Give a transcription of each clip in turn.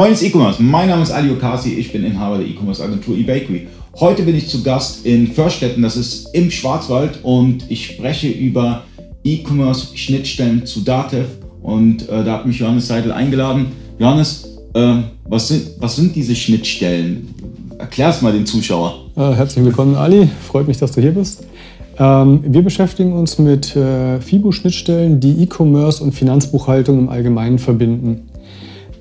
Freunde des E-Commerce, mein Name ist Ali Okasi, ich bin Inhaber der E-Commerce Agentur eBakery. Heute bin ich zu Gast in Förstetten, das ist im Schwarzwald und ich spreche über E-Commerce Schnittstellen zu Datev und äh, da hat mich Johannes Seidel eingeladen. Johannes, äh, was, sind, was sind diese Schnittstellen? Erklär es mal den Zuschauer. Äh, herzlich willkommen Ali, freut mich, dass du hier bist. Ähm, wir beschäftigen uns mit äh, FIBO-Schnittstellen, die E-Commerce und Finanzbuchhaltung im Allgemeinen verbinden.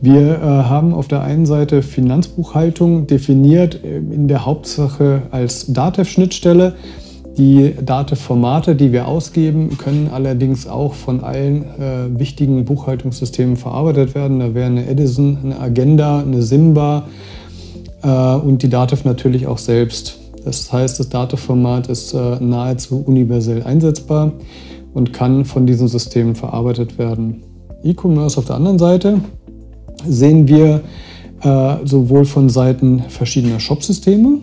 Wir äh, haben auf der einen Seite Finanzbuchhaltung definiert äh, in der Hauptsache als DATEV-Schnittstelle. Die DATEV-Formate, die wir ausgeben, können allerdings auch von allen äh, wichtigen Buchhaltungssystemen verarbeitet werden. Da wäre eine Edison, eine Agenda, eine Simba äh, und die DATEV natürlich auch selbst. Das heißt, das Datenformat ist äh, nahezu universell einsetzbar und kann von diesen Systemen verarbeitet werden. E-Commerce auf der anderen Seite sehen wir äh, sowohl von Seiten verschiedener Shopsysteme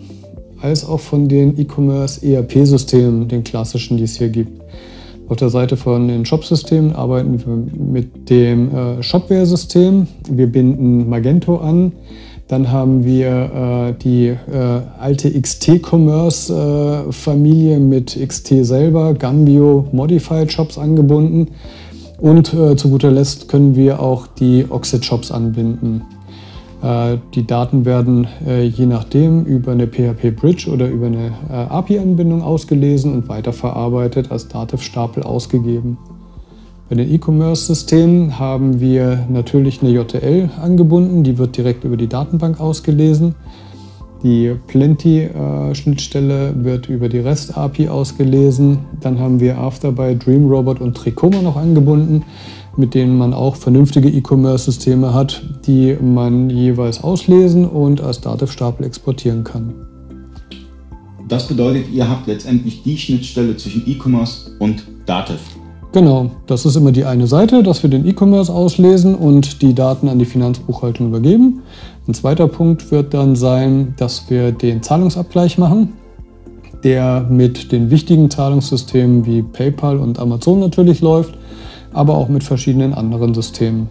als auch von den E-Commerce ERP-Systemen, den klassischen, die es hier gibt. Auf der Seite von den Shopsystemen arbeiten wir mit dem äh, Shopware-System. Wir binden Magento an. Dann haben wir äh, die äh, alte XT-Commerce-Familie äh, mit XT selber, Gambio Modified Shops angebunden. Und äh, zu guter Letzt können wir auch die Oxid Shops anbinden. Äh, die Daten werden äh, je nachdem über eine PHP Bridge oder über eine API-Anbindung ausgelesen und weiterverarbeitet als Dativ-Stapel ausgegeben. Bei den E-Commerce-Systemen haben wir natürlich eine JTL angebunden, die wird direkt über die Datenbank ausgelesen. Die Plenty-Schnittstelle wird über die REST-API ausgelesen. Dann haben wir Afterby, DreamRobot und Tricoma noch angebunden, mit denen man auch vernünftige E-Commerce-Systeme hat, die man jeweils auslesen und als Dativ-Stapel exportieren kann. Das bedeutet, ihr habt letztendlich die Schnittstelle zwischen E-Commerce und Dativ. Genau, das ist immer die eine Seite, dass wir den E-Commerce auslesen und die Daten an die Finanzbuchhaltung übergeben. Ein zweiter Punkt wird dann sein, dass wir den Zahlungsabgleich machen, der mit den wichtigen Zahlungssystemen wie PayPal und Amazon natürlich läuft, aber auch mit verschiedenen anderen Systemen.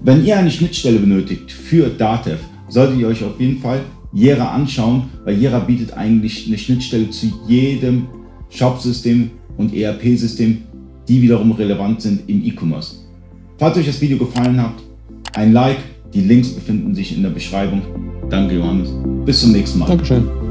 Wenn ihr eine Schnittstelle benötigt für Datev, solltet ihr euch auf jeden Fall Jera anschauen, weil Jera bietet eigentlich eine Schnittstelle zu jedem Shop-System und ERP-System die wiederum relevant sind im E-Commerce. Falls euch das Video gefallen hat, ein Like, die Links befinden sich in der Beschreibung. Danke Johannes, bis zum nächsten Mal. Dankeschön.